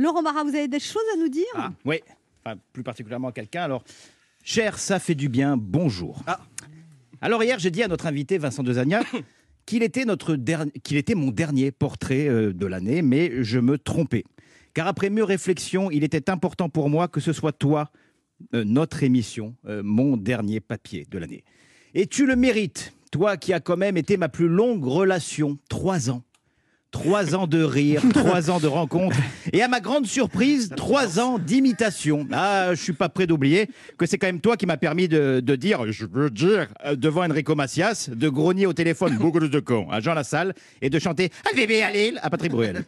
Laurent Barra, vous avez des choses à nous dire Ah, oui, enfin, plus particulièrement à quelqu'un. Alors, cher, ça fait du bien, bonjour. Ah. Alors, hier, j'ai dit à notre invité Vincent Dezagna qu'il était, notre derni- qu'il était mon dernier portrait euh, de l'année, mais je me trompais. Car après mûre réflexion, il était important pour moi que ce soit toi, euh, notre émission, euh, mon dernier papier de l'année. Et tu le mérites, toi qui as quand même été ma plus longue relation, trois ans. Trois ans de rire, trois ans de rencontres, et à ma grande surprise, trois ans d'imitation. Ah, je suis pas prêt d'oublier que c'est quand même toi qui m'as permis de, de dire, je veux dire, euh, devant Enrico Macias, de grogner au téléphone beaucoup de cons à Jean Lassalle et de chanter Ah bébé à Lille à Patrick Bruel.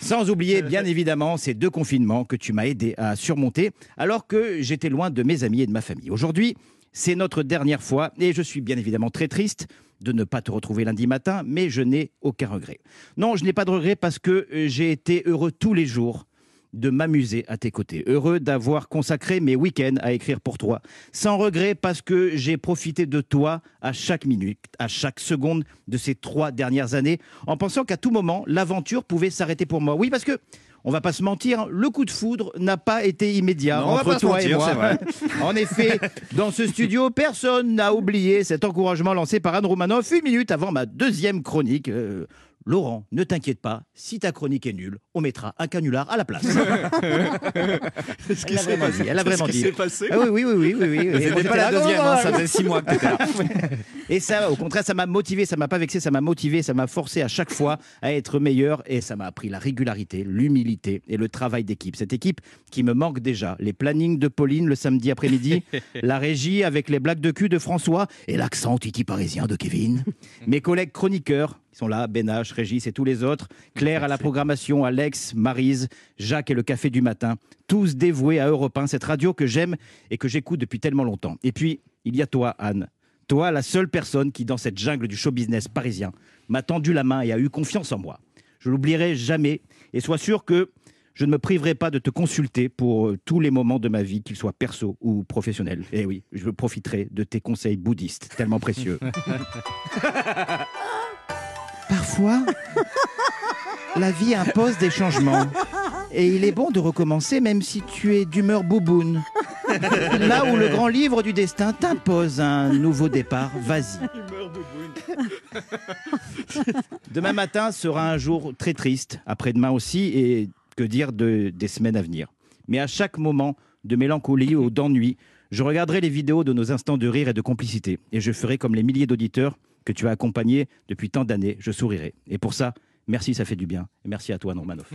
Sans oublier, bien évidemment, ces deux confinements que tu m'as aidé à surmonter, alors que j'étais loin de mes amis et de ma famille. Aujourd'hui, c'est notre dernière fois et je suis bien évidemment très triste de ne pas te retrouver lundi matin, mais je n'ai aucun regret. Non, je n'ai pas de regret parce que euh, j'ai été heureux tous les jours de m'amuser à tes côtés. Heureux d'avoir consacré mes week-ends à écrire pour toi. Sans regret parce que j'ai profité de toi à chaque minute, à chaque seconde de ces trois dernières années, en pensant qu'à tout moment, l'aventure pouvait s'arrêter pour moi. Oui, parce que on va pas se mentir, le coup de foudre n'a pas été immédiat Non, on va entre toi et moi. En effet, dans ce studio, personne n'a oublié cet encouragement lancé par Anne Romanoff une minute avant ma deuxième chronique. Euh, Laurent, ne t'inquiète pas, si ta chronique est nulle, on mettra un canular à la place. Elle a vraiment dit. Elle a vraiment ce qui dit. s'est passé Ah oui, oui, oui, oui, oui, oui. C'était pas la deuxième, hein, ça faisait six mois que t'étais là. Et ça, au contraire, ça m'a motivé, ça m'a pas vexé, ça m'a motivé, ça m'a forcé à chaque fois à être meilleur et ça m'a appris la régularité, l'humilité et le travail d'équipe. Cette équipe qui me manque déjà. Les plannings de Pauline le samedi après-midi, la régie avec les blagues de cul de François et l'accent titi parisien de Kevin. Mes collègues chroniqueurs, qui sont là, Benache, Régis et tous les autres, Claire à la programmation, Alex, Marise, Jacques et le café du matin, tous dévoués à Europe 1, cette radio que j'aime et que j'écoute depuis tellement longtemps. Et puis, il y a toi, Anne. Toi, la seule personne qui, dans cette jungle du show business parisien, m'a tendu la main et a eu confiance en moi. Je l'oublierai jamais et sois sûr que je ne me priverai pas de te consulter pour euh, tous les moments de ma vie, qu'ils soient perso ou professionnels. Et oui, je profiterai de tes conseils bouddhistes, tellement précieux. Parfois, la vie impose des changements. Et il est bon de recommencer même si tu es d'humeur bouboune. Là où le grand livre du destin t'impose un nouveau départ, vas-y. Demain matin sera un jour très triste, après-demain aussi, et que dire de, des semaines à venir. Mais à chaque moment de mélancolie ou d'ennui, je regarderai les vidéos de nos instants de rire et de complicité, et je ferai comme les milliers d'auditeurs que tu as accompagnés depuis tant d'années, je sourirai. Et pour ça, merci, ça fait du bien. Et merci à toi, Normanoff.